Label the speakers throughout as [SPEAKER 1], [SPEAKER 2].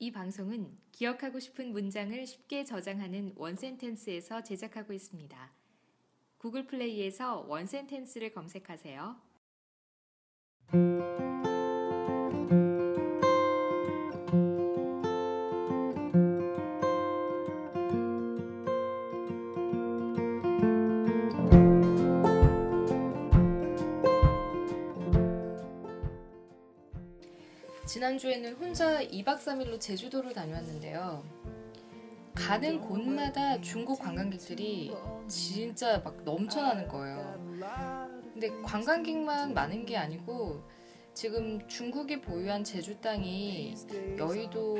[SPEAKER 1] 이 방송은 기억하고 싶은 문장을 쉽게 저장하는 원센텐스에서 제작하고 있습니다. 구글 플레이에서 원센텐스를 검색하세요. 지난주에는 혼자 2박 3일로 제주도를 다녀왔는데요. 가는 곳마다 중국 관광객들이 진짜 막 넘쳐나는 거예요. 근데 관광객만 많은 게 아니고 지금 중국이 보유한 제주 땅이 여의도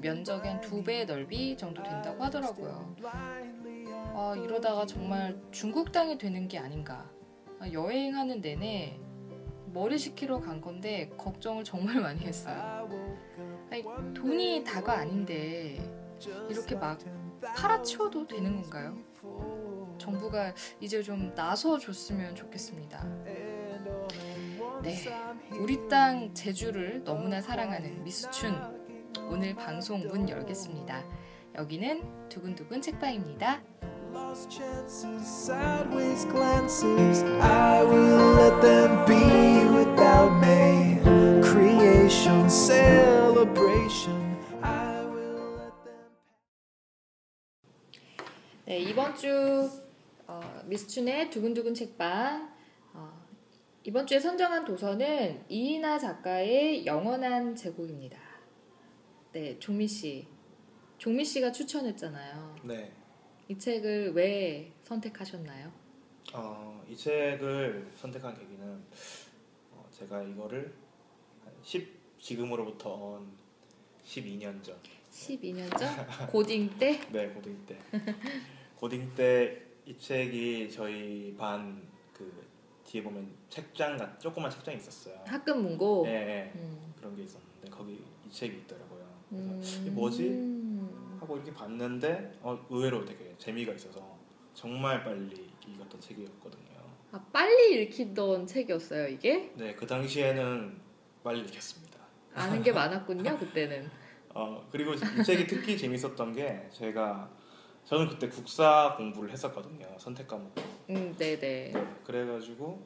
[SPEAKER 1] 면적의 한 두 배의 넓이 정도 된다고 하더라고요. 아, 이러다가 정말 중국 땅이 되는 게 아닌가. 아, 여행하는 내내 머리 식히러 간 건데 걱정을 정말 많이 했어요. 아니, 돈이 다가 아닌데 이렇게 막 팔아치워도 되는 건가요? 정부가 이제 좀 나서 줬으면 좋겠습니다. 네, 우리 땅 제주를 너무나 사랑하는 미수춘 오늘 방송 문 열겠습니다. 여기는 두근두근 책방입니다.
[SPEAKER 2] Lost chances, sideways glances. I will let them be without me. Creation, celebration. I will let them.
[SPEAKER 1] 네, 이번 주 어, 미스춘의 두근두근 책방 어, 이번 주에 선정한 도서는 이인아 작가의 영원한 제국입니다. 네, 종미 씨. 종미 씨가 추천했잖아요.
[SPEAKER 3] 네.
[SPEAKER 1] 이 책을 왜 선택하셨나요?
[SPEAKER 3] 어, 이 책을 선택한 계기는 어, 제가 이거를 한 10, 지금으로부터 한 12년 전,
[SPEAKER 1] 12년 전 고딩 때
[SPEAKER 3] 네 고딩 때, 고딩 때 이 책이 저희 반 그 뒤에 보면 책장 같 조그만 책장이 있었어요.
[SPEAKER 1] 학급 문고.
[SPEAKER 3] 네, 네.
[SPEAKER 1] 음.
[SPEAKER 3] 그런 게 있었는데 거기 이 책이 있더라고요. 그래서
[SPEAKER 1] 음.
[SPEAKER 3] 뭐지? 하고 이렇게 봤는데 어, 의외로 되게 재미가 있어서 정말 빨리 읽었던 책이었거든요.
[SPEAKER 1] 아, 빨리 읽히던 책이었어요, 이게?
[SPEAKER 3] 네, 그 당시에는 빨리 읽혔습니다.
[SPEAKER 1] 아는 게 많았군요, 그때는.
[SPEAKER 3] 어, 그리고 이 책이 특히 재밌었던 게 제가 저는 그때 국사 공부를 했었거든요. 선택 과목.
[SPEAKER 1] 음, 네네.
[SPEAKER 3] 네, 그래가지고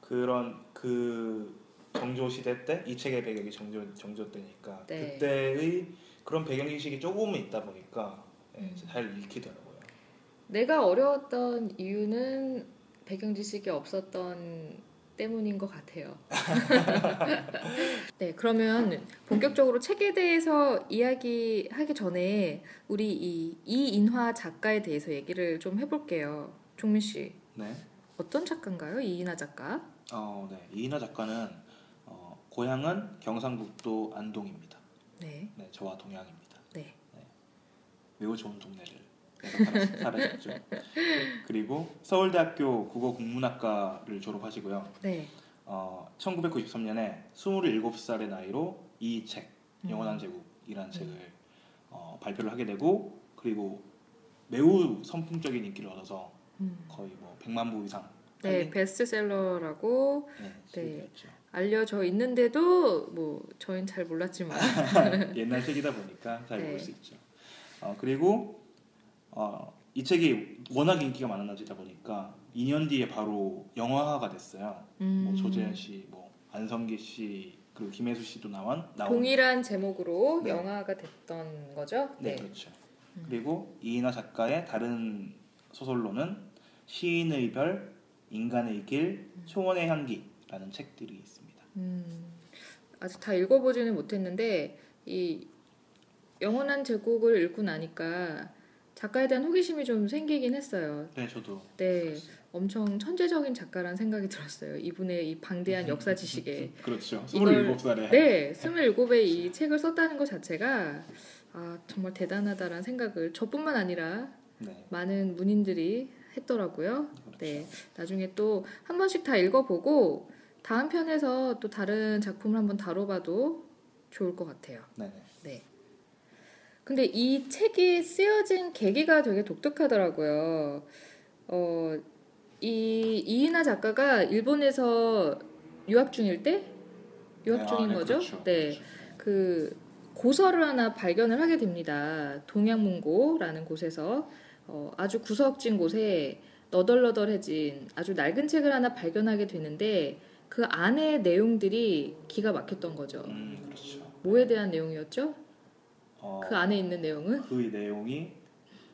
[SPEAKER 3] 그런 그 정조 시대 때 이 책의 배경이 정조 정조 때니까
[SPEAKER 1] 네.
[SPEAKER 3] 그때의 그런 배경 지식이 조금은 있다 보니까 네,
[SPEAKER 1] 음.
[SPEAKER 3] 잘 읽히더라고요.
[SPEAKER 1] 내가 어려웠던 이유는 배경 지식이 없었던 때문인 것 같아요. 네, 그러면 본격적으로 책에 대해서 이야기하기 전에 우리 이 이인화 작가에 대해서 얘기를 좀 해볼게요. 종민 씨,
[SPEAKER 3] 네.
[SPEAKER 1] 어떤 작가인가요? 이인화 작가?
[SPEAKER 3] 어, 네. 이인화 작가는 어, 고향은 경상북도 안동입니다.
[SPEAKER 1] 네,
[SPEAKER 3] 네, 저와 동양입니다.
[SPEAKER 1] 네.
[SPEAKER 3] 매우 좋은 동네를 살았죠. 그리고 서울대학교 국어국문학과를 졸업하시고요.
[SPEAKER 1] 네.
[SPEAKER 3] 어, 1993년에 27살의 나이로 이 책,
[SPEAKER 1] 음.
[SPEAKER 3] 영원한 제국이라는 책을 어, 발표를 하게 되고 그리고 매우 선풍적인 인기를 얻어서
[SPEAKER 1] 음.
[SPEAKER 3] 거의 뭐 100만 부 이상
[SPEAKER 1] 네,
[SPEAKER 3] 팔린
[SPEAKER 1] 베스트셀러라고
[SPEAKER 3] 네,
[SPEAKER 1] 네. 알려져 있는데도 뭐 저희는 잘 몰랐지만
[SPEAKER 3] 옛날 책이다 보니까 잘
[SPEAKER 1] 네.
[SPEAKER 3] 모를 수 있죠. 어, 그리고 어, 이 책이 워낙 인기가 많아지다 보니까 2년 뒤에 바로 영화화가 됐어요.
[SPEAKER 1] 음,
[SPEAKER 3] 뭐 조재현 씨, 뭐 안성기 씨, 그리고 김혜수 씨도 나온 나온
[SPEAKER 1] 동일한 제목으로
[SPEAKER 3] 네.
[SPEAKER 1] 영화가 됐던 거죠?
[SPEAKER 3] 네, 그렇죠.
[SPEAKER 1] 음.
[SPEAKER 3] 그리고 이인화 작가의 다른 소설로는 시인의 별, 인간의 길, 초원의 향기라는 책들이 있습니다.
[SPEAKER 1] 음, 아직 다 읽어보지는 못했는데 이 영원한 제국을 읽고 나니까 작가에 대한 호기심이 좀 생기긴 했어요.
[SPEAKER 3] 네, 저도
[SPEAKER 1] 네. 엄청 천재적인 작가라는 생각이 들었어요. 이분의 이 방대한 역사 지식에.
[SPEAKER 3] 그렇죠.
[SPEAKER 1] 이걸-
[SPEAKER 3] 27살에
[SPEAKER 1] 네, 27의 이 책을 썼다는 것 자체가 아, 정말 대단하다라는 생각을 저뿐만 아니라
[SPEAKER 3] 네,
[SPEAKER 1] 많은 문인들이 했더라고요.
[SPEAKER 3] 그렇죠.
[SPEAKER 1] 네, 나중에 또 한 번씩 다 읽어보고 다음 편에서 또 다른 작품을 한번 다뤄봐도 좋을 것 같아요.
[SPEAKER 3] 네, 네.
[SPEAKER 1] 근데 이 책이 쓰여진 계기가 되게 독특하더라고요. 어, 이 이인하 작가가 일본에서 유학 중일 때 유학
[SPEAKER 3] 네,
[SPEAKER 1] 중인
[SPEAKER 3] 아, 네,
[SPEAKER 1] 거죠?
[SPEAKER 3] 그렇죠.
[SPEAKER 1] 네.
[SPEAKER 3] 그렇죠.
[SPEAKER 1] 그 고서를 하나 발견을 하게 됩니다. 동양문고라는 곳에서 어, 아주 구석진 곳에 너덜너덜해진 아주 낡은 책을 하나 발견하게 되는데 그 안에 내용들이 기가 막혔던 거죠.
[SPEAKER 3] 음, 그렇죠.
[SPEAKER 1] 뭐에 대한 내용이었죠?
[SPEAKER 3] 어,
[SPEAKER 1] 그 안에 있는 내용은?
[SPEAKER 3] 그 내용이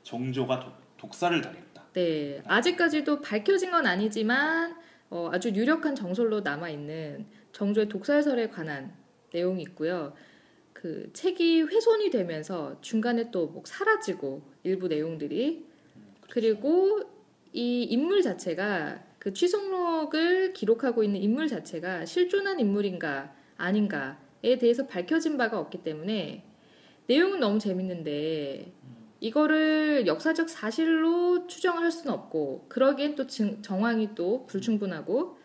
[SPEAKER 3] 정조가 독, 독사를 당했다.
[SPEAKER 1] 네, 아직까지도 밝혀진 건 아니지만 어, 아주 유력한 정설로 남아 있는 정조의 독살설에 관한 내용이 있고요. 그 책이 훼손이 되면서 중간에 또 뭐 사라지고 일부 내용들이
[SPEAKER 3] 음, 그렇죠.
[SPEAKER 1] 그리고 이 인물 자체가 그 취속록을 기록하고 있는 인물 자체가 실존한 인물인가 아닌가에 대해서 밝혀진 바가 없기 때문에 내용은 너무 재밌는데 이거를 역사적 사실로 추정할 수는 없고 그러기엔 또 증- 정황이 또 불충분하고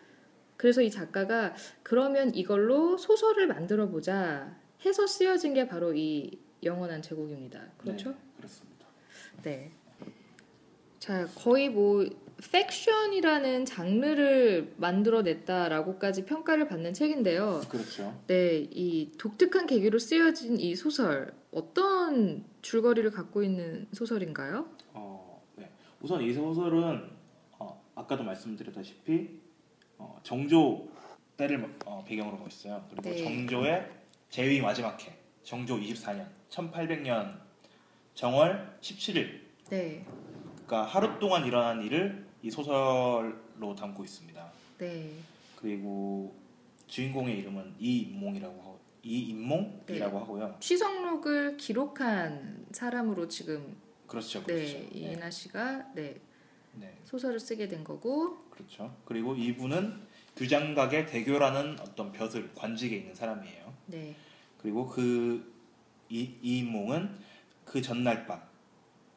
[SPEAKER 1] 그래서 이 작가가 그러면 이걸로 소설을 만들어 보자 해서 쓰여진 게 바로 이 영원한 제국입니다. 그렇죠?
[SPEAKER 3] 네, 그렇습니다.
[SPEAKER 1] 네. 자, 거의 뭐 팩션이라는 장르를 만들어냈다라고까지 평가를 받는 책인데요.
[SPEAKER 3] 그렇죠.
[SPEAKER 1] 네, 이 독특한 계기로 쓰여진 이 소설 어떤 줄거리를 갖고 있는 소설인가요?
[SPEAKER 3] 어, 네. 우선 이 소설은 어, 아까도 말씀드렸다시피 어, 정조 때를 어, 배경으로 하고 있어요. 그리고
[SPEAKER 1] 네.
[SPEAKER 3] 정조의 제위 마지막 해, 정조 24년, 1800년 정월 17일,
[SPEAKER 1] 네,
[SPEAKER 3] 그러니까 하루 동안 일어난 일을 이 소설로 담고 있습니다.
[SPEAKER 1] 네,
[SPEAKER 3] 그리고 주인공의 이름은 이인몽이라고 하고 이인몽이라고
[SPEAKER 1] 네.
[SPEAKER 3] 하고요.
[SPEAKER 1] 취성록을 기록한 사람으로 지금
[SPEAKER 3] 그렇죠, 그렇죠.
[SPEAKER 1] 네 이인하 씨가 네
[SPEAKER 3] 네.
[SPEAKER 1] 소설을 쓰게 된 거고
[SPEAKER 3] 그렇죠. 그리고 이분은 규장각의 대교라는 어떤 벼슬 관직에 있는 사람이에요.
[SPEAKER 1] 네,
[SPEAKER 3] 그리고 그 이, 이인몽은 그 전날 밤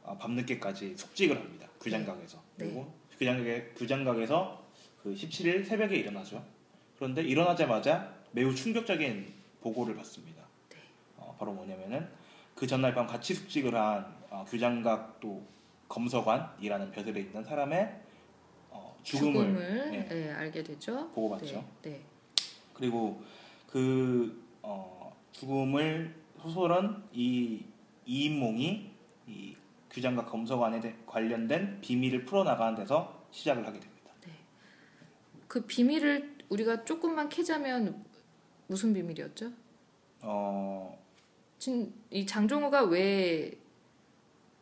[SPEAKER 3] 아, 밤늦게까지 숙직을 합니다. 규장각에서.
[SPEAKER 1] 네.
[SPEAKER 3] 그리고 규장각에 규장각에서 그 17일 새벽에 일어나죠. 그런데 일어나자마자 매우 충격적인 보고를 받습니다.
[SPEAKER 1] 네.
[SPEAKER 3] 어, 바로 뭐냐면은 그 전날 밤 같이 숙직을 한 어, 규장각 또 검서관이라는 벼슬에 있는 사람의 어, 죽음을,
[SPEAKER 1] 죽음을
[SPEAKER 3] 예,
[SPEAKER 1] 네, 알게 되죠.
[SPEAKER 3] 보고받죠.
[SPEAKER 1] 네, 네.
[SPEAKER 3] 그리고 그 어, 죽음을 소설은 이 이인몽이 이 규장과 검서관에 대- 관련된 비밀을 풀어나가는 데서 시작을 하게 됩니다.
[SPEAKER 1] 그 비밀을 우리가 조금만 캐자면 무슨 비밀이었죠?
[SPEAKER 3] 어,
[SPEAKER 1] 진, 이 장종우가 왜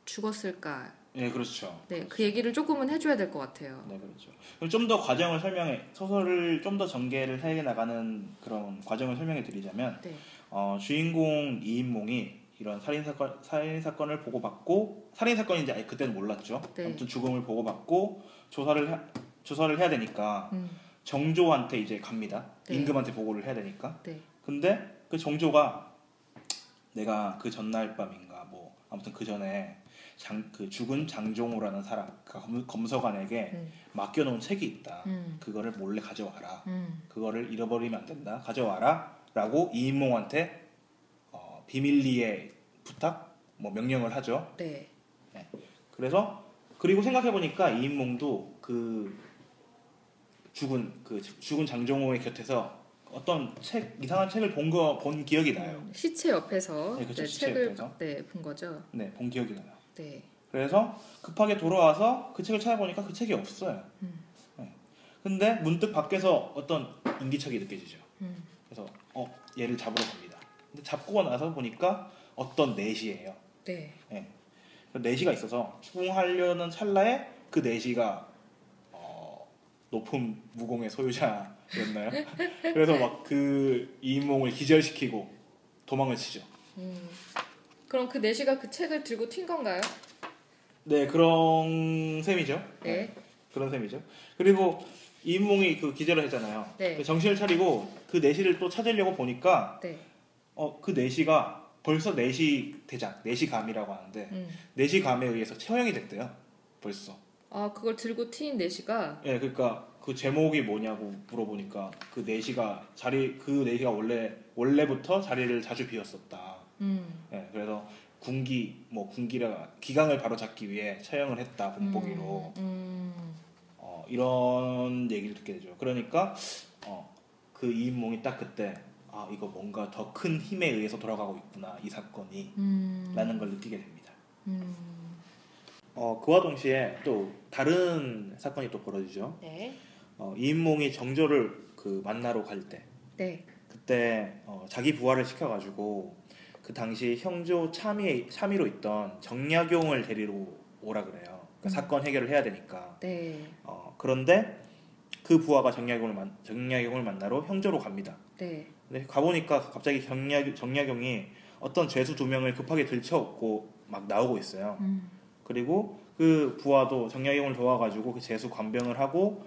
[SPEAKER 1] 죽었을까?
[SPEAKER 3] 네 그렇죠.
[SPEAKER 1] 네, 그 얘기를 조금은 해줘야 될 것 같아요.
[SPEAKER 3] 네 그렇죠. 그럼 좀 더 과정을 설명해 소설을 좀 더 전개를 해 나가는 그런 과정을 설명해 드리자면
[SPEAKER 1] 네,
[SPEAKER 3] 어, 주인공 이인몽이 이런 살인 사건 살인 사건을 보고받고 살인 사건인지 아예 그때는 몰랐죠.
[SPEAKER 1] 네.
[SPEAKER 3] 아무튼 죽음을 보고받고 조사를 해, 조사를 해야 되니까
[SPEAKER 1] 음,
[SPEAKER 3] 정조한테 이제 갑니다.
[SPEAKER 1] 네.
[SPEAKER 3] 임금한테 보고를 해야 되니까.
[SPEAKER 1] 네,
[SPEAKER 3] 근데 그 정조가 내가 그 전날 밤인가 뭐 아무튼 그 전에 장, 그 죽은 장종우라는 사람 그 검, 검서관에게
[SPEAKER 1] 음,
[SPEAKER 3] 맡겨놓은 책이 있다.
[SPEAKER 1] 음,
[SPEAKER 3] 그거를 몰래 가져와라.
[SPEAKER 1] 음,
[SPEAKER 3] 그거를 잃어버리면 안 된다. 가져와라.라고 이인몽한테 어, 비밀리에 부탁, 뭐 명령을 하죠.
[SPEAKER 1] 네,
[SPEAKER 3] 그래서 그리고 생각해 보니까 이인몽도 그 죽은 그 죽은 장종호의 곁에서 어떤 책 이상한 책을 본 거 본 기억이 나요.
[SPEAKER 1] 음, 시체 옆에서
[SPEAKER 3] 네, 그렇죠.
[SPEAKER 1] 네,
[SPEAKER 3] 시체
[SPEAKER 1] 책을
[SPEAKER 3] 옆에서.
[SPEAKER 1] 네, 본 거죠.
[SPEAKER 3] 네, 본 기억이 나요.
[SPEAKER 1] 네,
[SPEAKER 3] 그래서 급하게 돌아와서 그 책을 찾아보니까 그 책이 없어요.
[SPEAKER 1] 음.
[SPEAKER 3] 네. 근데 문득 밖에서 어떤 인기척이 느껴지죠.
[SPEAKER 1] 음,
[SPEAKER 3] 그래서 어 얘를 잡으러 갑니다. 근데 잡고 나서 보니까 어떤 내시예요.
[SPEAKER 1] 네,
[SPEAKER 3] 그 내시가 있어서 추궁하려는 찰나에 그 내시가 어, 높은 무공의 소유자였나요? 그래서 막 그 이인몽을 기절시키고 도망을 치죠.
[SPEAKER 1] 음. 그럼 그 내시가 그 책을 들고 튄 건가요?
[SPEAKER 3] 네 그런 셈이죠.
[SPEAKER 1] 네,
[SPEAKER 3] 그런 셈이죠. 그리고 이인몽이 그 기절을 했잖아요.
[SPEAKER 1] 네.
[SPEAKER 3] 정신을 차리고 그 내시를 또 찾으려고 보니까
[SPEAKER 1] 네,
[SPEAKER 3] 어, 그 내시가 벌써 내시 대장, 내시 감이라고 하는데
[SPEAKER 1] 음.
[SPEAKER 3] 내시 감에 의해서 처형이 됐대요. 벌써.
[SPEAKER 1] 아 그걸 들고 튄 내시가
[SPEAKER 3] 예, 그러니까 그 제목이 뭐냐고 물어보니까 그 내시가 자리 그 내시가 원래 원래부터 자리를 자주 비웠었다.
[SPEAKER 1] 음,
[SPEAKER 3] 예, 그래서 군기 뭐 군기라 기강을 바로 잡기 위해 처형을 했다 본보기로
[SPEAKER 1] 음,
[SPEAKER 3] 어, 이런 얘기를 듣게 되죠. 그러니까 어, 그 이인몽이 딱 그때 아아 이거 뭔가 더 큰 힘에 의해서 돌아가고 있구나 이 사건이
[SPEAKER 1] 음.
[SPEAKER 3] 라는 걸 느끼게 됩니다.
[SPEAKER 1] 음.
[SPEAKER 3] 어 그와 동시에 또 다른 사건이 또 벌어지죠.
[SPEAKER 1] 네.
[SPEAKER 3] 어, 이인몽이 정조를 그 만나러 갈 때
[SPEAKER 1] 네.
[SPEAKER 3] 그때 어, 자기 부하를 시켜가지고 그 당시 형조 참의 참의로 있던 정약용을 데리러 오라 그래요. 그러니까
[SPEAKER 1] 음.
[SPEAKER 3] 사건 해결을 해야 되니까.
[SPEAKER 1] 네.
[SPEAKER 3] 어, 그런데 그 부하가 정약용을 만 정약용을 만나러 형조로 갑니다.
[SPEAKER 1] 네.
[SPEAKER 3] 근데 가보니까 갑자기 정약 정약용이 어떤 죄수 두 명을 급하게 들쳐업고 막 나오고 있어요.
[SPEAKER 1] 음.
[SPEAKER 3] 그리고 그 부하도 정약용을 도와가지고 그 죄수 관병을 하고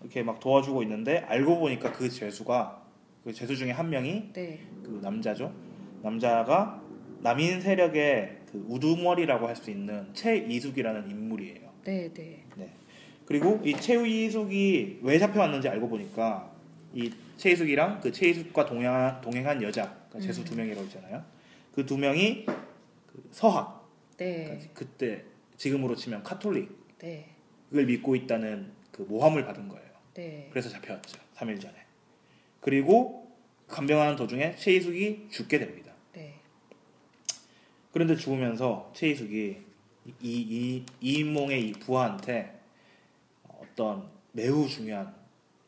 [SPEAKER 3] 이렇게 막 도와주고 있는데 알고 보니까 그 죄수가 그 죄수 중에 한 명이
[SPEAKER 1] 네.
[SPEAKER 3] 그 남자죠. 남자가 남인 세력의 그 우두머리라고 할 수 있는 최이숙이라는 인물이에요.
[SPEAKER 1] 네. 네.
[SPEAKER 3] 그리고 이 최이숙이 왜 잡혀왔는지 알고 보니까 이 최이숙이랑 그 최이숙과 동행, 동행한 여자, 그러니까
[SPEAKER 1] 음.
[SPEAKER 3] 두 명이라고 있잖아요. 그 두 명이 그 서학,
[SPEAKER 1] 네.
[SPEAKER 3] 그러니까 그때 지금으로 치면 카톨릭을
[SPEAKER 1] 네.
[SPEAKER 3] 믿고 있다는 그 모함을 받은 거예요.
[SPEAKER 1] 네.
[SPEAKER 3] 그래서 잡혀왔죠. 3일 전에. 그리고 간병하는 도중에 최이숙이 죽게 됩니다.
[SPEAKER 1] 네.
[SPEAKER 3] 그런데 죽으면서 최이숙이 이, 이, 이 인몽의 이 부하한테 어떤 매우 중요한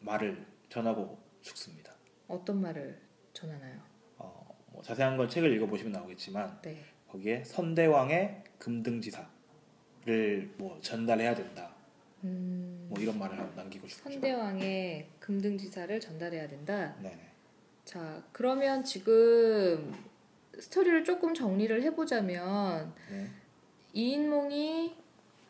[SPEAKER 3] 말을 전하고 죽습니다.
[SPEAKER 1] 어떤 말을 전하나요?
[SPEAKER 3] 어, 뭐 자세한 건 책을 읽어보시면 나오겠지만
[SPEAKER 1] 네.
[SPEAKER 3] 거기에 선대왕의 금등지사를 뭐 전달해야 된다.
[SPEAKER 1] 음.
[SPEAKER 3] 뭐 이런 말을 남기고 죽죠.
[SPEAKER 1] 선대왕의 금등지사를 전달해야 된다.
[SPEAKER 3] 네네.
[SPEAKER 1] 자, 그러면 지금 스토리를 조금 정리를 해보자면
[SPEAKER 3] 네.
[SPEAKER 1] 이인몽이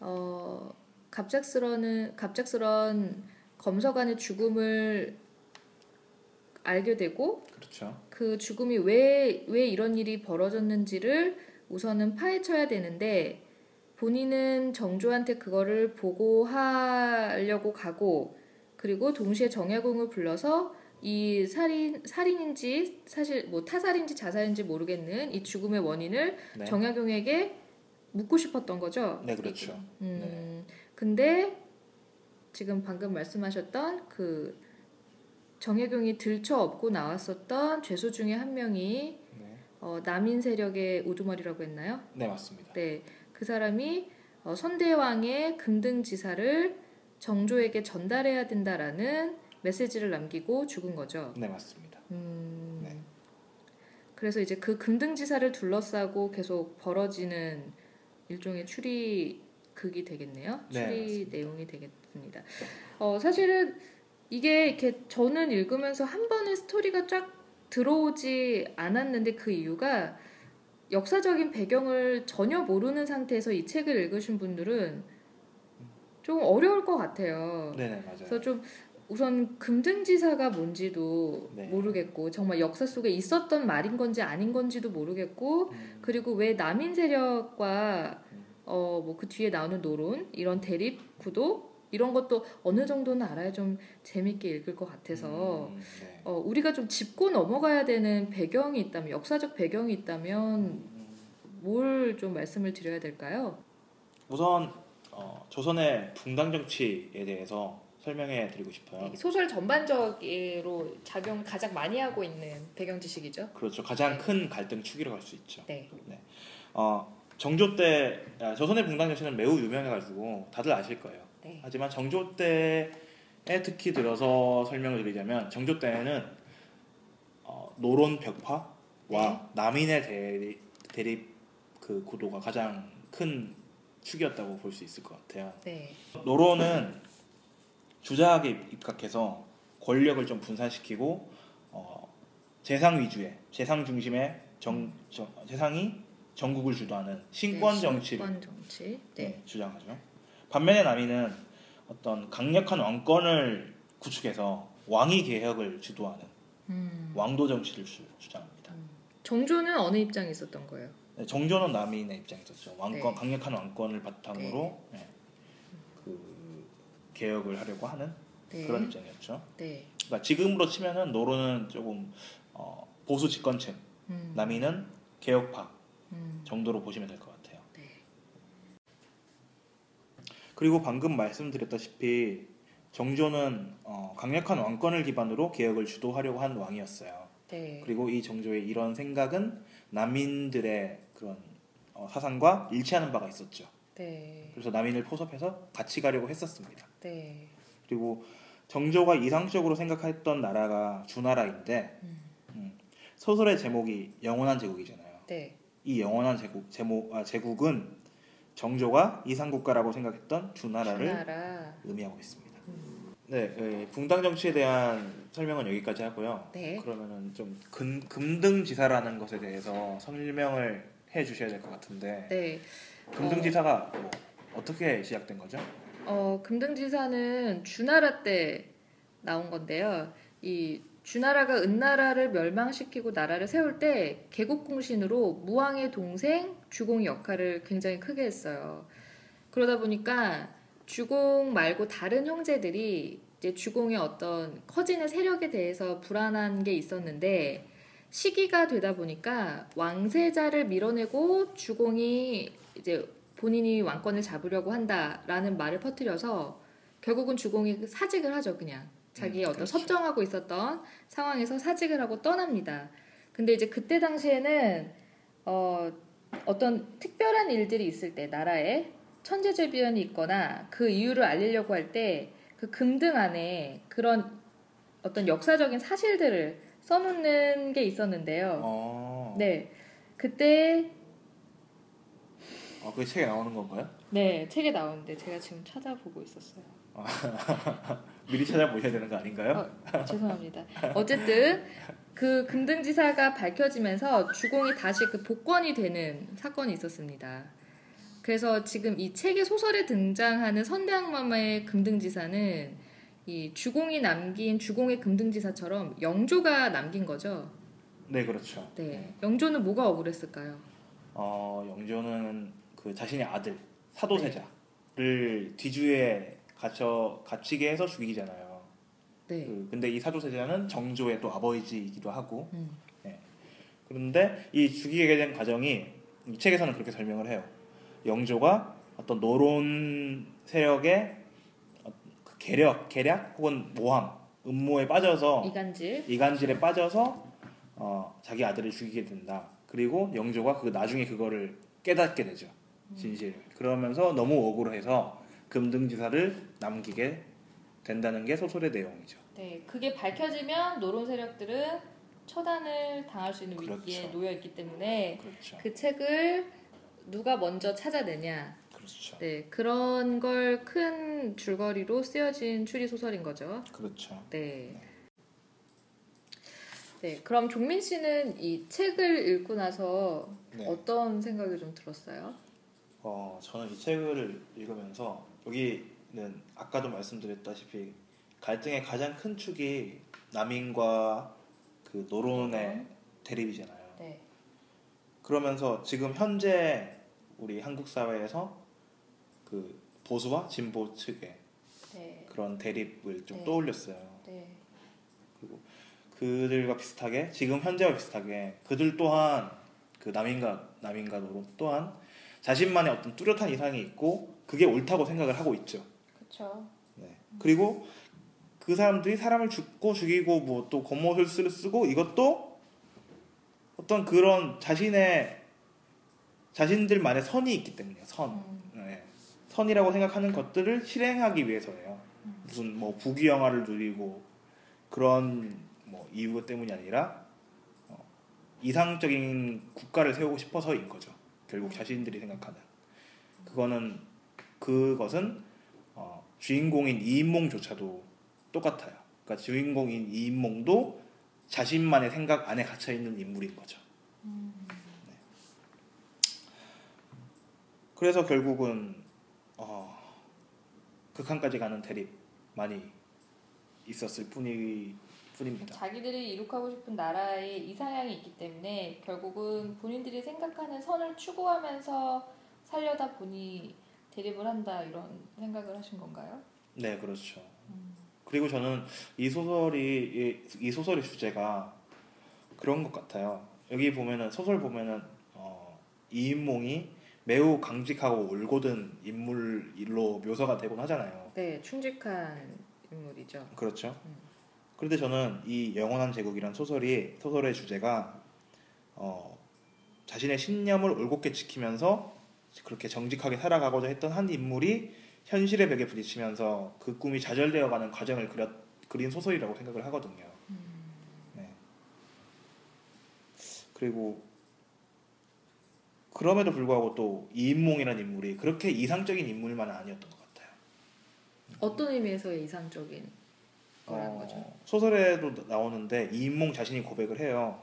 [SPEAKER 1] 어, 갑작스러운 갑작스런 검서관의 죽음을 알게 되고
[SPEAKER 3] 그렇죠.
[SPEAKER 1] 그 죽음이 왜, 왜 이런 일이 벌어졌는지를 우선은 파헤쳐야 되는데 본인은 정조한테 그거를 보고하려고 가고 그리고 동시에 정약용을 불러서 이 살인 살인인지 사실 뭐 타살인지 자살인지 모르겠는 이 죽음의 원인을
[SPEAKER 3] 네.
[SPEAKER 1] 정약용에게 묻고 싶었던 거죠.
[SPEAKER 3] 네, 그렇죠.
[SPEAKER 1] 음, 근데 지금 방금 말씀하셨던 그 정혜경이 들쳐 업고 나왔었던 죄수 중에 한 명이
[SPEAKER 3] 네.
[SPEAKER 1] 어, 남인 세력의 우두머리라고 했나요?
[SPEAKER 3] 네, 맞습니다.
[SPEAKER 1] 네, 그 사람이 어, 선대왕의 금등지사를 정조에게 전달해야 된다라는 메시지를 남기고 죽은 거죠.
[SPEAKER 3] 네, 맞습니다.
[SPEAKER 1] 음,
[SPEAKER 3] 네.
[SPEAKER 1] 그래서 이제 그 금등지사를 둘러싸고 계속 벌어지는 일종의 추리극이 되겠네요.
[SPEAKER 3] 네,
[SPEAKER 1] 추리
[SPEAKER 3] 맞습니다.
[SPEAKER 1] 내용이 되겠 습니다. 어, 사실은 이게 이렇게 저는 읽으면서 한 번에 스토리가 쫙 들어오지 않았는데 그 이유가 역사적인 배경을 전혀 모르는 상태에서 이 책을 읽으신 분들은 좀 어려울 것 같아요.
[SPEAKER 3] 네, 네, 맞아요.
[SPEAKER 1] 그래서 좀 우선 금등지사가 뭔지도
[SPEAKER 3] 네.
[SPEAKER 1] 모르겠고 정말 역사 속에 있었던 말인 건지 아닌 건지도 모르겠고
[SPEAKER 3] 음,
[SPEAKER 1] 그리고 왜 남인 세력과
[SPEAKER 3] 음.
[SPEAKER 1] 어뭐 그 뒤에 나오는 노론 이런 대립 구도 이런 것도 어느 정도는 알아야 좀 재밌게 읽을 것 같아서
[SPEAKER 3] 음, 네.
[SPEAKER 1] 어 우리가 좀 짚고 넘어가야 되는 배경이 있다면 역사적 배경이 있다면
[SPEAKER 3] 음,
[SPEAKER 1] 뭘 좀 말씀을 드려야 될까요?
[SPEAKER 3] 우선 어, 조선의 붕당 정치에 대해서 설명해 드리고 싶어요.
[SPEAKER 1] 소설 전반적으로 작용을 가장 많이 하고 있는 배경 지식이죠.
[SPEAKER 3] 그렇죠. 가장 큰 갈등 축이라고 할 수 있죠.
[SPEAKER 1] 네.
[SPEAKER 3] 어, 정조 때 아, 조선의 붕당 정치는 매우 유명해가지고 다들 아실 거예요.
[SPEAKER 1] 네.
[SPEAKER 3] 하지만 정조 때에 특히 들어서 설명을 드리자면 정조 때에는 어, 노론 벽파와
[SPEAKER 1] 네.
[SPEAKER 3] 남인의 대립, 대립 그 구도가 가장 큰 축이었다고 볼 수 있을 것 같아요.
[SPEAKER 1] 네.
[SPEAKER 3] 노론은 주자하게 입각해서 권력을 좀 분산시키고 어, 재상 위주의 재상 중심의 정, 정- 재상이 전국을 주도하는 신권
[SPEAKER 1] 네,
[SPEAKER 3] 정치를
[SPEAKER 1] 신권 정치. 네.
[SPEAKER 3] 네, 주장하죠. 반면에 남이는 어떤 강력한 왕권을 구축해서 왕위 개혁을 주도하는
[SPEAKER 1] 음.
[SPEAKER 3] 왕도 정치를 주, 주장합니다.
[SPEAKER 1] 정조는 어느 입장에 있었던 거예요?
[SPEAKER 3] 네, 정조는 남인의 입장에 있었죠. 왕권
[SPEAKER 1] 네.
[SPEAKER 3] 강력한 왕권을 바탕으로 네, 그 개혁을 하려고 하는
[SPEAKER 1] 네.
[SPEAKER 3] 그런 입장이었죠.
[SPEAKER 1] 네.
[SPEAKER 3] 그러니까 지금으로 치면은 노로는 조금 어, 보수 집권층,
[SPEAKER 1] 음.
[SPEAKER 3] 남이는 개혁파
[SPEAKER 1] 음.
[SPEAKER 3] 정도로 보시면 될 것 같아요.
[SPEAKER 1] 네.
[SPEAKER 3] 그리고 방금 말씀드렸다시피 정조는 어, 강력한 왕권을 기반으로 개혁을 주도하려고 한 왕이었어요.
[SPEAKER 1] 네.
[SPEAKER 3] 그리고 이 정조의 이런 생각은 남인들의 그런 어, 사상과 일치하는 바가 있었죠.
[SPEAKER 1] 네.
[SPEAKER 3] 그래서 남인을 포섭해서 같이 가려고 했었습니다.
[SPEAKER 1] 네.
[SPEAKER 3] 그리고 정조가 이상적으로 생각했던 나라가 주나라인데
[SPEAKER 1] 음.
[SPEAKER 3] 음, 소설의 제목이 영원한 제국이잖아요.
[SPEAKER 1] 네.
[SPEAKER 3] 이 영원한 제국 제목 아, 제국은 정조가 이상국가라고 생각했던 주나라를
[SPEAKER 1] 주나라.
[SPEAKER 3] 의미하고 있습니다.
[SPEAKER 1] 음.
[SPEAKER 3] 네, 예, 붕당 정치에 대한 설명은 여기까지 하고요.
[SPEAKER 1] 네.
[SPEAKER 3] 그러면은 좀 금, 금등지사라는 것에 대해서 설명을 해 주셔야 될 것 같은데
[SPEAKER 1] 네.
[SPEAKER 3] 금등지사가 뭐 어떻게 시작된 거죠?
[SPEAKER 1] 어, 금등지사는 주나라 때 나온 건데요. 이 주나라가 은나라를 멸망시키고 나라를 세울 때 개국공신으로 무왕의 동생 주공의 역할을 굉장히 크게 했어요. 그러다 보니까 주공 말고 다른 형제들이 이제 주공의 어떤 커지는 세력에 대해서 불안한 게 있었는데 시기가 되다 보니까 왕세자를 밀어내고 주공이 이제 본인이 왕권을 잡으려고 한다라는 말을 퍼뜨려서 결국은 주공이 사직을 하죠 그냥 자기의
[SPEAKER 3] 음,
[SPEAKER 1] 어떤
[SPEAKER 3] 그렇죠.
[SPEAKER 1] 섭정하고 있었던 상황에서 사직을 하고 떠납니다. 근데 이제 그때 당시에는 어, 어떤 특별한 일들이 있을 때 나라에 천재재비원이 있거나 그 이유를 알리려고 할 때 그 금등 안에 그런 어떤 역사적인 사실들을 써놓는 게 있었는데요.
[SPEAKER 3] 어,
[SPEAKER 1] 네, 그때
[SPEAKER 3] 어, 그게 책에 나오는 건가요?
[SPEAKER 1] 네 책에 나오는데 제가 지금 찾아보고 있었어요.
[SPEAKER 3] 미리 찾아보셔야 되는 거 아닌가요?
[SPEAKER 1] 어, 죄송합니다. 어쨌든 그 금등지사가 밝혀지면서 주공이 다시 그 복권이 되는 사건이 있었습니다. 그래서 지금 이 책의 소설에 등장하는 선대악마마의 금등지사는 이 주공이 남긴 주공의 금등지사처럼 영조가 남긴 거죠.
[SPEAKER 3] 네, 그렇죠.
[SPEAKER 1] 네, 영조는 뭐가 억울했을까요?
[SPEAKER 3] 어, 영조는 그 자신의 아들 사도세자를 뒤주에 갇혀 갇히게 해서 죽이잖아요.
[SPEAKER 1] 네,
[SPEAKER 3] 그, 근데 이 사도세자는 정조의 또 아버지이기도 하고
[SPEAKER 1] 음,
[SPEAKER 3] 그런데 이 죽이게 된 과정이 이 책에서는 그렇게 설명을 해요. 영조가 어떤 노론 세력의 어, 그 계략, 계략 혹은 모함, 음모에 빠져서
[SPEAKER 1] 이간질.
[SPEAKER 3] 이간질에 빠져서 어, 자기 아들을 죽이게 된다. 그리고 영조가 그 나중에 그거를 깨닫게 되죠. 진실을. 그러면서 너무 억울해서 금등지사를 남기게 된다는 게 소설의 내용이죠.
[SPEAKER 1] 네, 그게 밝혀지면 노론 세력들은 처단을 당할 수 있는 위기에
[SPEAKER 3] 그렇죠.
[SPEAKER 1] 놓여 있기 때문에
[SPEAKER 3] 그렇죠.
[SPEAKER 1] 그 책을 누가 먼저 찾아내냐.
[SPEAKER 3] 그렇죠.
[SPEAKER 1] 네, 그런 걸 큰 줄거리로 쓰여진 추리 소설인 거죠.
[SPEAKER 3] 그렇죠.
[SPEAKER 1] 네. 네, 그럼 종민 씨는 이 책을 읽고 나서
[SPEAKER 3] 네.
[SPEAKER 1] 어떤 생각이 좀 들었어요?
[SPEAKER 3] 어, 저는 이 책을 읽으면서 여기 는 아까도 말씀드렸다시피 갈등의 가장 큰 축이 남인과 그 노론의 대립이잖아요.
[SPEAKER 1] 네.
[SPEAKER 3] 그러면서 지금 현재 우리 한국 사회에서 그 보수와 진보 측의
[SPEAKER 1] 네.
[SPEAKER 3] 그런 대립을 좀
[SPEAKER 1] 네.
[SPEAKER 3] 떠올렸어요.
[SPEAKER 1] 네.
[SPEAKER 3] 그들과 비슷하게 지금 현재와 비슷하게 그들 또한 그 남인과 남인과 노론 또한 자신만의 어떤 뚜렷한 이상이 있고 그게 옳다고 생각을 하고 있죠.
[SPEAKER 1] 그렇죠.
[SPEAKER 3] 네. 그리고 그 사람들이 사람을 죽고 죽이고 뭐또 겉모술수를 쓰고 이것도 어떤 그런 자신의 자신들만의 선이 있기 때문이에요. 선.
[SPEAKER 1] 음.
[SPEAKER 3] 네. 선이라고 생각하는 것들을 실행하기 위해서예요. 무슨 뭐 부귀영화를 누리고 그런 뭐 이유 때문이 아니라 어, 이상적인 국가를 세우고 싶어서인 거죠. 결국 자신들이 생각하는 그거는 그것은 어, 주인공인 이인몽조차도 똑같아요. 그러니까 주인공인 이인몽도 자신만의 생각 안에 갇혀 있는 인물인 거죠. 네. 그래서 결국은 어, 극한까지 가는 대립 많이 있었을 뿐이 뿐입니다.
[SPEAKER 1] 자기들이 이룩하고 싶은 나라에 이상향이 있기 때문에 결국은 본인들이 생각하는 선을 추구하면서 살려다 보니 대립을 한다 이런 생각을 하신 건가요?
[SPEAKER 3] 네, 그렇죠. 그리고 저는 이 소설이 이, 이 소설의 주제가 그런 것 같아요. 여기 보면은 소설 보면은 어, 이인몽이 매우 강직하고 올곧은 인물로 묘사가 되곤 하잖아요.
[SPEAKER 1] 네, 충직한 인물이죠.
[SPEAKER 3] 그렇죠.
[SPEAKER 1] 음.
[SPEAKER 3] 그런데 저는 이 영원한 제국이란 소설이 소설의 주제가 어, 자신의 신념을 올곧게 지키면서 그렇게 정직하게 살아가고자 했던 한 인물이 현실의 벽에 부딪히면서 그 꿈이 좌절되어가는 과정을 그렸, 그린 소설이라고 생각을 하거든요. 네. 그리고 그럼에도 불구하고 또 이인몽이라는 인물이 그렇게 이상적인 인물만은 아니었던 것 같아요.
[SPEAKER 1] 어떤 의미에서의 이상적인 거라는
[SPEAKER 3] 어,
[SPEAKER 1] 거죠?
[SPEAKER 3] 소설에도 나오는데 이인몽 자신이 고백을 해요.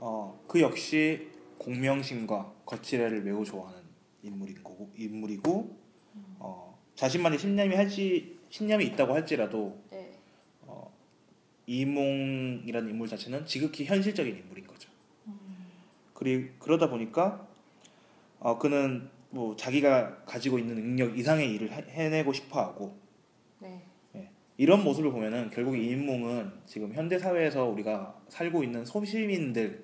[SPEAKER 3] 어, 그 역시 공명심과 거칠애를 매우 좋아하는 인물인 거고 인물이고 어, 자신만의 신념이 할지 신념이 있다고 할지라도
[SPEAKER 1] 네.
[SPEAKER 3] 어, 이인몽이라는 인물 자체는 지극히 현실적인 인물인 거죠. 그리 그러다 보니까 어, 그는 뭐 자기가 가지고 있는 능력 이상의 일을 해- 해내고 싶어하고
[SPEAKER 1] 네.
[SPEAKER 3] 이런 모습을 보면은 결국 이 인몽은 지금 현대 사회에서 우리가 살고 있는 소시민들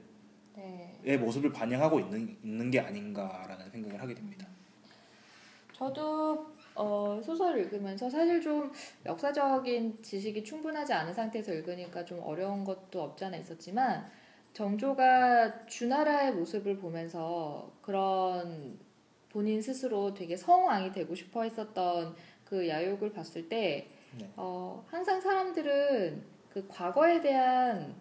[SPEAKER 3] 의
[SPEAKER 1] 네.
[SPEAKER 3] 모습을 반영하고 있는 있는 게 아닌가라는 생각을 하게 됩니다.
[SPEAKER 1] 저도 어, 소설을 읽으면서 사실 좀 역사적인 지식이 충분하지 않은 상태에서 읽으니까 좀 어려운 것도 없지 않아 있었지만 정조가 주나라의 모습을 보면서 그런 본인 스스로 되게 성왕이 되고 싶어 했었던 그 야욕을 봤을 때
[SPEAKER 3] 네.
[SPEAKER 1] 어, 항상 사람들은 그 과거에 대한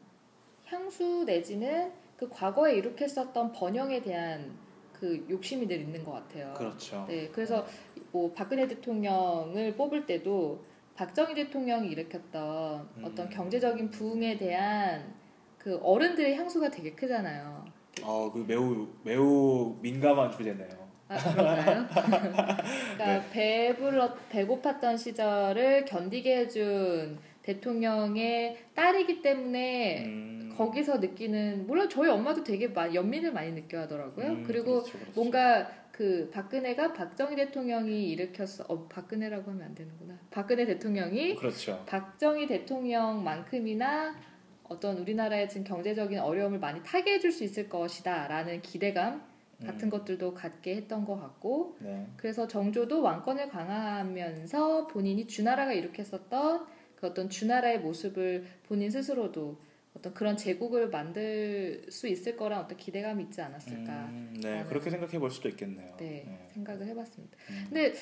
[SPEAKER 1] 향수 내지는 그 과거에 일으켰었던 번영에 대한 그 욕심이 늘 있는 것 같아요.
[SPEAKER 3] 그렇죠.
[SPEAKER 1] 네, 그래서 뭐 박근혜 대통령을 뽑을 때도 박정희 대통령이 일으켰던
[SPEAKER 3] 음.
[SPEAKER 1] 어떤 경제적인 부흥에 대한 그 어른들의 향수가 되게 크잖아요.
[SPEAKER 3] 어, 그 매우 매우 민감한 주제네요.
[SPEAKER 1] 아, 그런가요? 그러니까
[SPEAKER 3] 네.
[SPEAKER 1] 배불러 배고팠던 시절을 견디게 해준 대통령의 딸이기 때문에
[SPEAKER 3] 음,
[SPEAKER 1] 거기서 느끼는 물론 저희 엄마도 되게 많이 연민을 많이 느껴하더라고요.
[SPEAKER 3] 음,
[SPEAKER 1] 그리고
[SPEAKER 3] 그렇죠, 그렇죠.
[SPEAKER 1] 뭔가 그 박근혜가 박정희 대통령이 일으켰어. 어 박근혜라고 하면 안 되는구나. 박근혜 대통령이
[SPEAKER 3] 그렇죠.
[SPEAKER 1] 박정희 대통령만큼이나 어떤 우리나라의 지금 경제적인 어려움을 많이 타게 해줄 수 있을 것이다라는 기대감 같은
[SPEAKER 3] 음,
[SPEAKER 1] 것들도 갖게 했던 것 같고
[SPEAKER 3] 네.
[SPEAKER 1] 그래서 정조도 왕권을 강화하면서 본인이 주나라가 일으켰었던 그 어떤 주나라의 모습을 본인 스스로도 어떤 그런 제국을 만들 수 있을 거란 어떤 기대감이 있지 않았을까
[SPEAKER 3] 음, 네, 그렇게 생각해 볼 수도 있겠네요.
[SPEAKER 1] 네, 생각을 해봤습니다.
[SPEAKER 3] 음.
[SPEAKER 1] 근데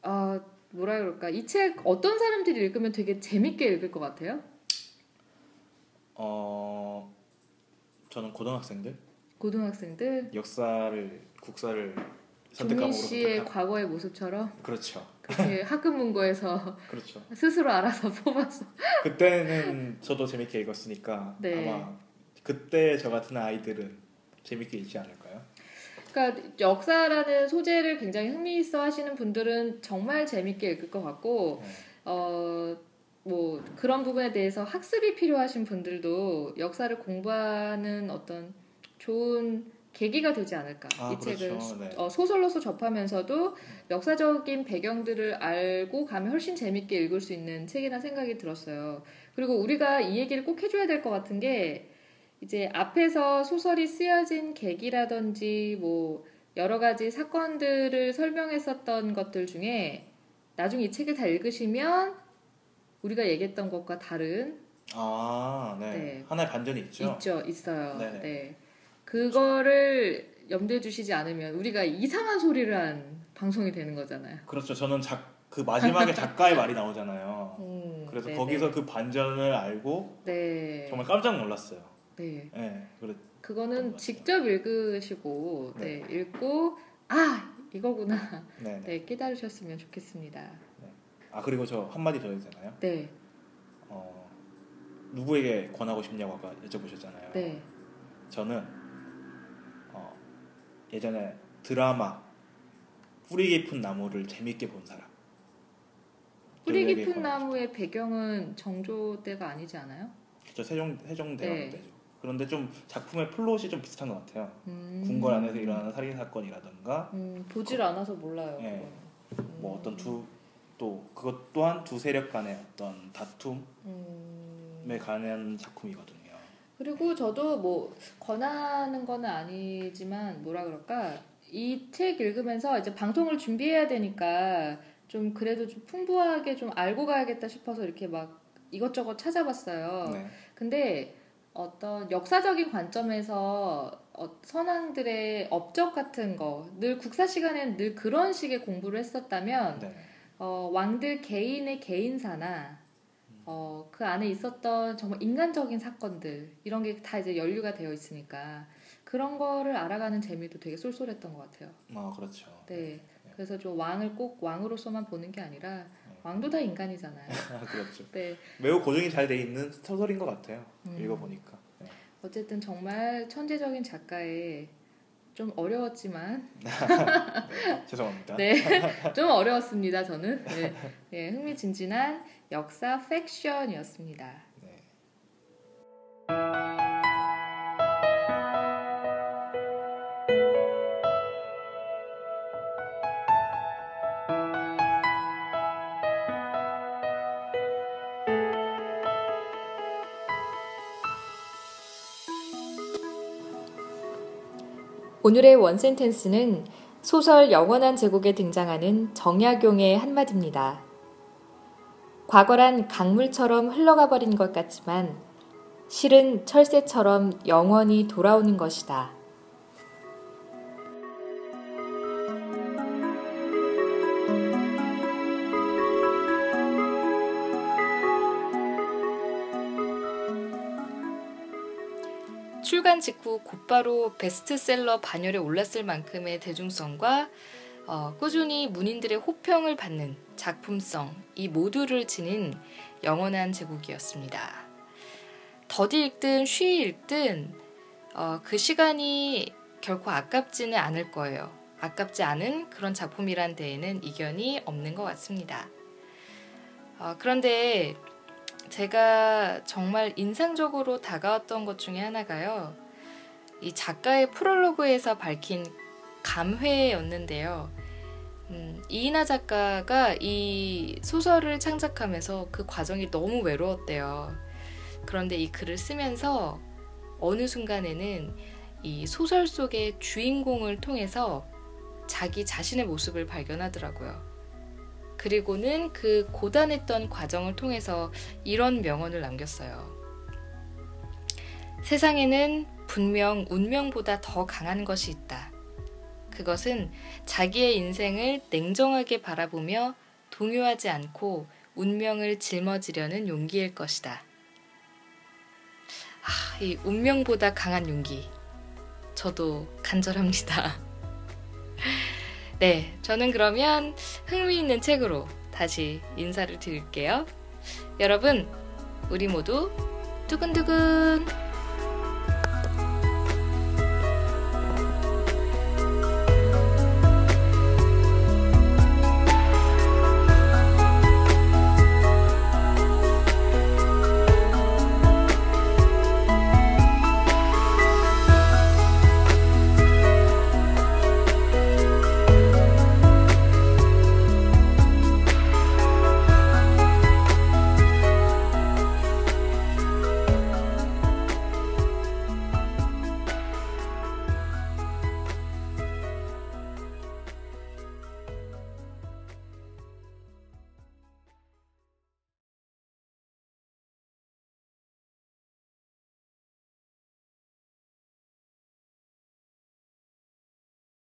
[SPEAKER 1] 아 뭐라 그럴까 이 책 어떤 사람들이 읽으면 되게 재밌게 읽을 것 같아요?
[SPEAKER 3] 어, 저는 고등학생들
[SPEAKER 1] 고등학생들
[SPEAKER 3] 역사를 국사를
[SPEAKER 1] 종민 씨의
[SPEAKER 3] 선택하-
[SPEAKER 1] 과거의 모습처럼
[SPEAKER 3] 그렇죠.
[SPEAKER 1] 그렇게 학급 문고에서
[SPEAKER 3] 그렇죠.
[SPEAKER 1] 스스로 알아서 뽑아서
[SPEAKER 3] 그때는 저도 재밌게 읽었으니까
[SPEAKER 1] 네.
[SPEAKER 3] 아마 그때 저 같은 아이들은 재밌게 읽지 않을까요?
[SPEAKER 1] 그러니까 역사라는 소재를 굉장히 흥미있어 하시는 분들은 정말 재밌게 읽을 것 같고
[SPEAKER 3] 네.
[SPEAKER 1] 어뭐 그런 부분에 대해서 학습이 필요하신 분들도 역사를 공부하는 어떤 좋은 계기가 되지 않을까
[SPEAKER 3] 아,
[SPEAKER 1] 이 책을
[SPEAKER 3] 그렇죠. 네.
[SPEAKER 1] 어, 소설로서 접하면서도 역사적인 배경들을 알고 가면 훨씬 재밌게 읽을 수 있는 책이라는 생각이 들었어요. 그리고 우리가 이 얘기를 꼭 해줘야 될 것 같은 게 이제 앞에서 소설이 쓰여진 계기라든지 뭐 여러 가지 사건들을 설명했었던 것들 중에 나중에 이 책을 다 읽으시면 우리가 얘기했던 것과 다른
[SPEAKER 3] 아, 네.
[SPEAKER 1] 네.
[SPEAKER 3] 하나의 반전이 있죠.
[SPEAKER 1] 있죠, 있어요.
[SPEAKER 3] 네네.
[SPEAKER 1] 네. 그거를 염두에 두시지 않으면 우리가 이상한 소리를 한 방송이 되는 거잖아요.
[SPEAKER 3] 그렇죠. 저는 작, 그 마지막에 작가의 말이 나오잖아요.
[SPEAKER 1] 음,
[SPEAKER 3] 그래서
[SPEAKER 1] 네네.
[SPEAKER 3] 거기서 그 반전을 알고
[SPEAKER 1] 네.
[SPEAKER 3] 정말 깜짝 놀랐어요.
[SPEAKER 1] 네.
[SPEAKER 3] 네, 그래.
[SPEAKER 1] 그거는 직접 읽으시고 네, 읽고 아 이거구나
[SPEAKER 3] 네, 네.
[SPEAKER 1] 네 깨달으셨으면 좋겠습니다.
[SPEAKER 3] 아 그리고 저 한마디 더 해도 되나요?
[SPEAKER 1] 네,
[SPEAKER 3] 어, 누구에게 권하고 싶냐고 아까 여쭤보셨잖아요.
[SPEAKER 1] 네,
[SPEAKER 3] 저는 어, 예전에 드라마 뿌리 깊은 나무를 재밌게 본 사람.
[SPEAKER 1] 뿌리 깊은 나무의 배경은 정조 때가 아니지 않아요?
[SPEAKER 3] 저 세종 세종 대왕
[SPEAKER 1] 네.
[SPEAKER 3] 때죠. 그런데 좀 작품의 플롯이 좀 비슷한 것 같아요.
[SPEAKER 1] 음,
[SPEAKER 3] 궁궐 안에서 일어나는 살인 사건이라든가
[SPEAKER 1] 음, 보질 않아서 몰라요.
[SPEAKER 3] 네.
[SPEAKER 1] 그거는.
[SPEAKER 3] 뭐
[SPEAKER 1] 음,
[SPEAKER 3] 어떤 두 또 그것 또한 두 세력 간의 어떤 다툼에
[SPEAKER 1] 음,
[SPEAKER 3] 관한 작품이거든요.
[SPEAKER 1] 그리고 저도 뭐 권하는 거는 아니지만 뭐라 그럴까 이 책 읽으면서 이제 방송을 준비해야 되니까 좀 그래도 좀 풍부하게 좀 알고 가야겠다 싶어서 이렇게 막 이것저것 찾아봤어요.
[SPEAKER 3] 네.
[SPEAKER 1] 근데 어떤 역사적인 관점에서 어, 선왕들의 업적 같은 거, 늘 국사 시간에는 늘 그런 식의 공부를 했었다면
[SPEAKER 3] 네.
[SPEAKER 1] 어, 왕들 개인의 개인사나 어, 그 안에 있었던 정말 인간적인 사건들 이런 게 다 이제 연류가 되어 있으니까 그런 거를 알아가는 재미도 되게 쏠쏠했던 것 같아요.
[SPEAKER 3] 아 그렇죠.
[SPEAKER 1] 네. 그래서 좀 왕을 꼭 왕으로서만 보는 게 아니라 왕도 다 인간이잖아요.
[SPEAKER 3] 그렇죠.
[SPEAKER 1] 네.
[SPEAKER 3] 매우 고증이 잘 돼 있는 소설인 것 같아요.
[SPEAKER 1] 음.
[SPEAKER 3] 읽어보니까. 네.
[SPEAKER 1] 어쨌든 정말 천재적인 작가의 좀 어려웠지만
[SPEAKER 3] 죄송합니다.
[SPEAKER 1] 네. 좀 어려웠습니다. 저는 네. 네, 흥미진진한 역사 팩션이었습니다.
[SPEAKER 3] 네.
[SPEAKER 1] 오늘의 원센텐스는 소설 영원한 제국에 등장하는 정약용의 한마디입니다. 과거란 강물처럼 흘러가 버린 것 같지만 실은 철새처럼 영원히 돌아오는 것이다. 출간 직후 곧바로 베스트셀러 반열에 올랐을 만큼의 대중성과 어, 꾸준히 문인들의 호평을 받는 작품성 이 모두를 지닌 영원한 제국이었습니다. 더디 읽든 쉬 읽든 어, 그 시간이 결코 아깝지는 않을 거예요. 아깝지 않은 그런 작품이란 데에는 이견이 없는 것 같습니다. 어, 그런데 제가 정말 인상적으로 다가왔던 것 중에 하나가요. 이 작가의 프롤로그에서 밝힌 감회였는데요. 음, 이인하 작가가 이 소설을 창작하면서 그 과정이 너무 외로웠대요. 그런데 이 글을 쓰면서 어느 순간에는 이 소설 속의 주인공을 통해서 자기 자신의 모습을 발견하더라고요. 그리고는 그 고단했던 과정을 통해서 이런 명언을 남겼어요. 세상에는 분명 운명보다 더 강한 것이 있다. 그것은 자기의 인생을 냉정하게 바라보며 동요하지 않고 운명을 짊어지려는 용기일 것이다. 아, 이 운명보다 강한 용기. 저도 간절합니다. 네, 저는 그러면 흥미있는 책으로 다시 인사를 드릴게요. 여러분, 우리 모두 두근두근